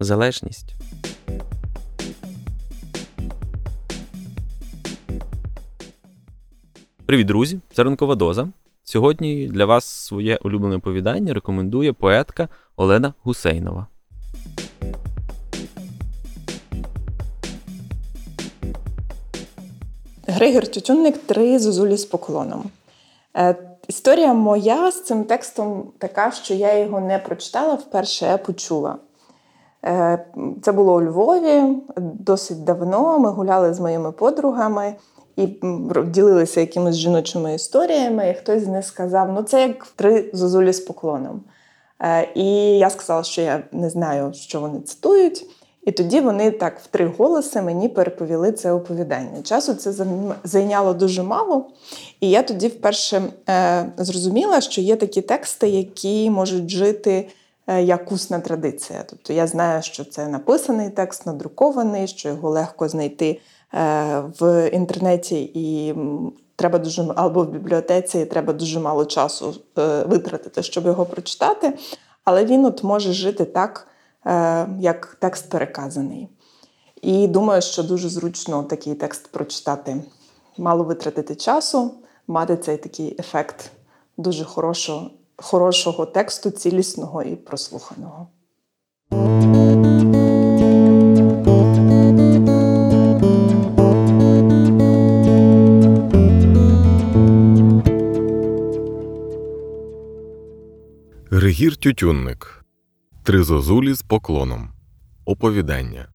залежність. Привіт, друзі! Це ранкова доза. Сьогодні для вас своє улюблене оповідання рекомендує поетка Олена Гусейнова. Григор Тютюнник три зозулі з поклоном. Е, історія моя з цим текстом така, що я його не прочитала, вперше я почула. Е, це було у Львові досить давно. Ми гуляли з моїми подругами і ділилися якимись жіночими історіями. І хтось з них сказав: ну це як три зозулі з поклоном. Е, і я сказала, що я не знаю, що вони цитують. І тоді вони так в три голоси мені переповіли це оповідання. Часу це зайняло дуже мало. І я тоді вперше е, зрозуміла, що є такі тексти, які можуть жити як усна традиція. Тобто я знаю, що це написаний текст, надрукований, що його легко знайти е, в інтернеті і. Треба дуже або в бібліотеці, і треба дуже мало часу е, витратити, щоб його прочитати. Але він от може жити так, Е, як текст переказаний. І думаю, що дуже зручно такий текст прочитати. Мало витратити часу, мати цей такий ефект дуже хорошого, хорошого тексту, цілісного і прослуханого. Григір Тютюнник Три зозулі з поклоном. Оповідання.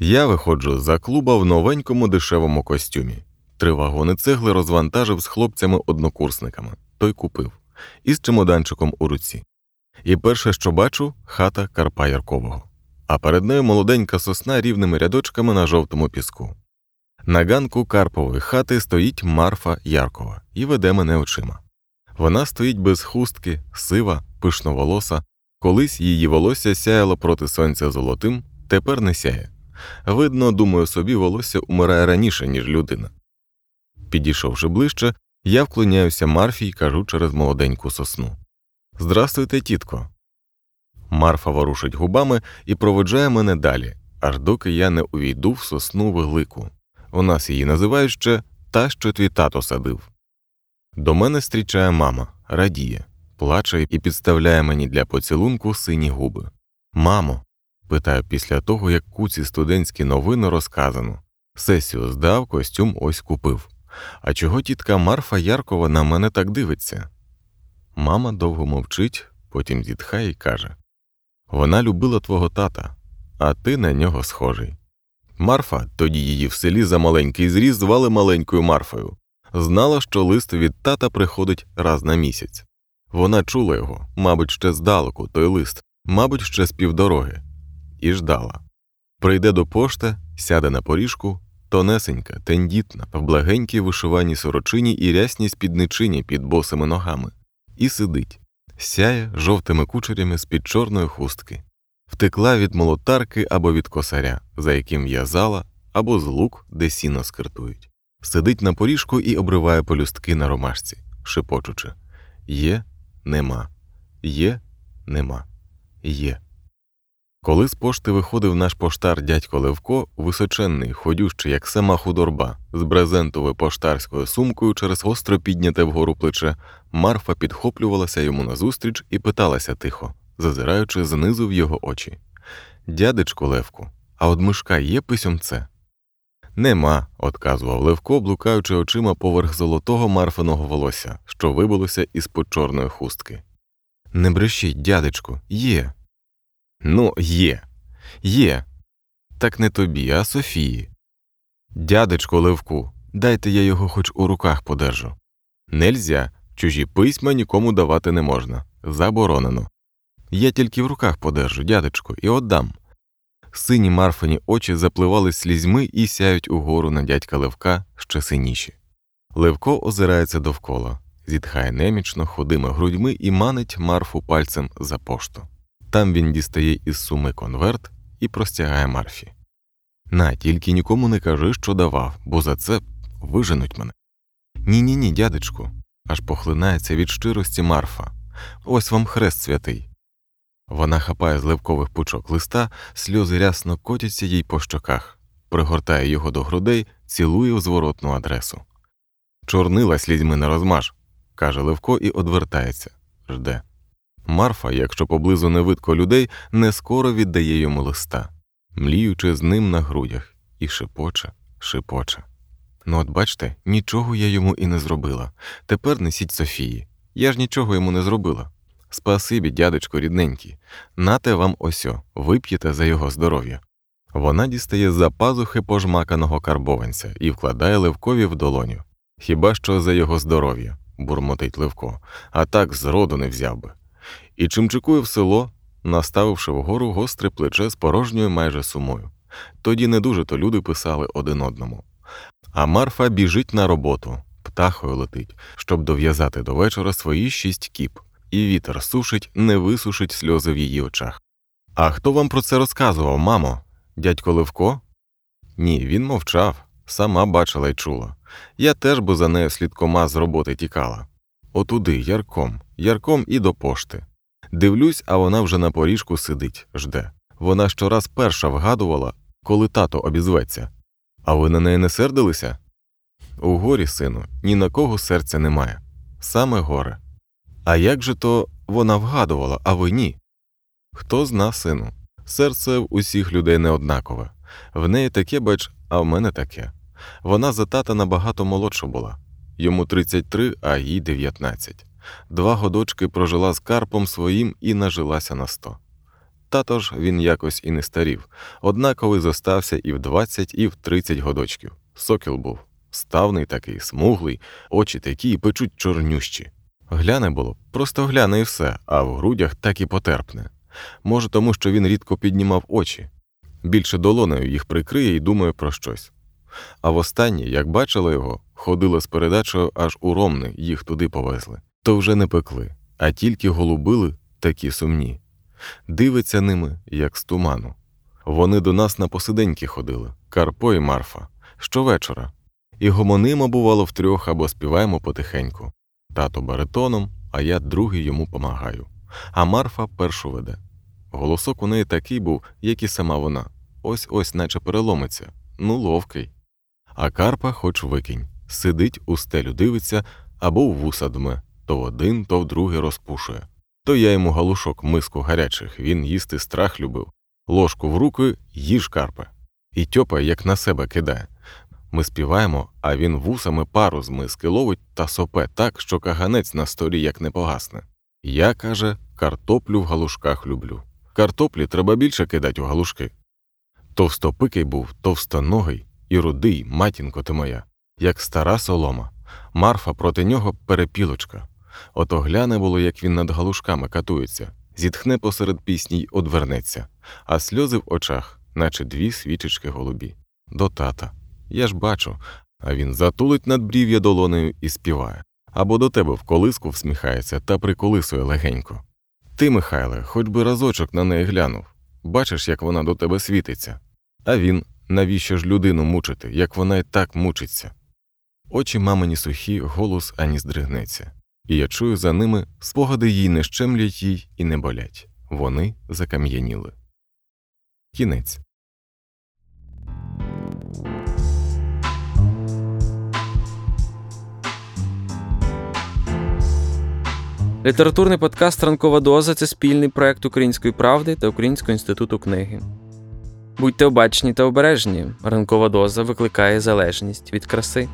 Я виходжу за клуба в новенькому дешевому костюмі. Три вагони цегли розвантажив з хлопцями-однокурсниками. Той купив, із чемоданчиком у руці. І перше, що бачу, хата Карпа Яркового. А перед нею молоденька сосна рівними рядочками на жовтому піску. На ганку Карпової хати стоїть Марфа Яркова і веде мене очима. Вона стоїть без хустки, сива, пишноволоса, Колись її волосся сяяло проти сонця золотим, тепер не сяє. Видно, думаю собі, волосся умирає раніше, ніж людина. Підійшовши ближче, я вклоняюся Марфі й кажу через молоденьку сосну Здрастуйте, тітко. Марфа ворушить губами і проведжає мене далі, аж доки я не увійду в сосну велику. У нас її називають ще та, що твій тато садив. До мене зустрічає мама, радіє плаче і підставляє мені для поцілунку сині губи. Мамо, питаю після того, як куці студентські новини розказано. Сесію здав, костюм ось купив. А чого тітка Марфа Яркова на мене так дивиться? Мама довго мовчить, потім зітхає і каже Вона любила твого тата, а ти на нього схожий. Марфа, тоді її в селі за маленький зріз звали маленькою Марфою, знала, що лист від тата приходить раз на місяць. Вона чула його, мабуть, ще здалеку, той лист, мабуть, ще з півдороги, і ждала. Прийде до пошти, сяде на поріжку, тонесенька, тендітна, в благенькій вишиваній сорочині і рясній спідничині під босими ногами, і сидить, сяє жовтими кучерями з під чорної хустки, втекла від молотарки або від косаря, за яким в'язала, або з лук, де сіно скиртують, сидить на поріжку і обриває полюстки на ромашці, шепочучи. Є нема, є, нема, є. Коли з пошти виходив наш поштар дядько Левко, височенний, ходющий, як сама худорба, з брезентовою поштарською сумкою через остро підняте вгору плече, Марфа підхоплювалася йому назустріч і питалася тихо, зазираючи знизу в його очі Дядечко Левку, а од мишка є письомце? Нема, отказував Левко, блукаючи очима поверх золотого марфиного волосся, що вибилося із под чорної хустки. Не брешіть, дядечку, є. Ну, є, є. Так не тобі, а Софії. Дядечко Левку, дайте я його хоч у руках подержу. Нельзя, чужі письма нікому давати не можна. Заборонено. Я тільки в руках подержу, дядечко, і отдам. Сині марфині очі запливали слізьми і сяють угору на дядька Левка ще синіші. Левко озирається довкола, зітхає немічно, худими грудьми і манить марфу пальцем за пошту. Там він дістає із суми конверт і простягає марфі. На, тільки нікому не кажи, що давав, бо за це виженуть мене. Ні, ні, ні, дядечку, аж похлинається від щирості Марфа. Ось вам хрест святий. Вона хапає з левкових пучок листа, сльози рясно котяться їй по щоках, пригортає його до грудей, цілує в зворотну адресу. Чорнила слізьми не розмаж, каже Левко і одвертається, жде. Марфа, якщо поблизу не видко людей, не скоро віддає йому листа, мліючи з ним на грудях, і шепоче, шепоче. Ну, от бачте, нічого я йому і не зробила. Тепер несіть Софії. Я ж нічого йому не зробила. Спасибі, дядечко рідненький. Нате вам осьо, вип'єте за його здоров'я. Вона дістає з-за пазухи пожмаканого карбованця і вкладає Левкові в долоню. Хіба що за його здоров'я, бурмотить Левко, а так зроду не взяв би. І чимчикує в село, наставивши вгору гостре плече з порожньою майже сумою. Тоді не дуже то люди писали один одному. А Марфа біжить на роботу, птахою летить, щоб дов'язати до вечора свої шість кіп, і вітер сушить, не висушить сльози в її очах. А хто вам про це розказував, мамо? Дядько Левко? Ні, він мовчав, сама бачила й чула. Я теж би за нею слідкома з роботи тікала. Отуди, ярком, ярком і до пошти. Дивлюсь, а вона вже на поріжку сидить, жде. Вона щораз перша вгадувала, коли тато обізветься. А ви на неї не сердилися? У горі, сину, ні на кого серця немає. Саме горе. А як же то вона вгадувала, а ви ні? Хто зна, сину? Серце в усіх людей не однакове. В неї таке, бач, а в мене таке. Вона за тата набагато молодша була. Йому 33, а їй 19. Два годочки прожила з Карпом своїм і нажилася на 100. Тато ж він якось і не старів, однаковий зостався і в 20, і в 30 годочків. Сокіл був ставний такий, смуглий, очі такі і печуть чорнющі. Гляне було, просто гляне і все, а в грудях так і потерпне. Може, тому що він рідко піднімав очі, більше долонею їх прикриє і думає про щось. А востаннє, як бачила його, ходила з передачею аж у Ромни, їх туди повезли, то вже не пекли, а тільки голубили такі сумні. Дивиться ними, як з туману. Вони до нас на посиденьки ходили, Карпо і Марфа, щовечора, і гомонимо, бувало, втрьох або співаємо потихеньку. Тато баритоном, а я другий йому помагаю. А Марфа першу веде. Голосок у неї такий був, як і сама вона. Ось ось, наче переломиться. Ну, ловкий. А Карпа хоч викинь. Сидить, у стелю дивиться або в вуса дме, то в один, то в другий розпушує. То я йому галушок миску гарячих, він їсти страх любив. Ложку в руки їж Карпе. І тьопа, як на себе кидає. Ми співаємо, а він вусами пару з миски ловить та сопе так, що каганець на столі як не погасне. Я, каже, картоплю в галушках люблю. Картоплі треба більше кидать у галушки. Товстопикий був, товстоногий і рудий, матінко ти моя, як стара солома. Марфа проти нього перепілочка. Ото гляне було, як він над галушками катується, зітхне посеред пісні й одвернеться, а сльози в очах, наче дві свічечки голубі. До тата. Я ж бачу, а він затулить надбрів'я долонею і співає, або до тебе в колиску всміхається та приколисує легенько. Ти, Михайле, хоч би разочок на неї глянув, бачиш, як вона до тебе світиться. А він, навіщо ж людину мучити, як вона й так мучиться? Очі мамині сухі, голос ані здригнеться, і я чую за ними спогади їй не щемлять їй і не болять. Вони закам'яніли. Кінець. Літературний подкаст Ранкова доза це спільний проект Української правди та Українського інституту книги. Будьте обачні та обережні. Ранкова доза викликає залежність від краси.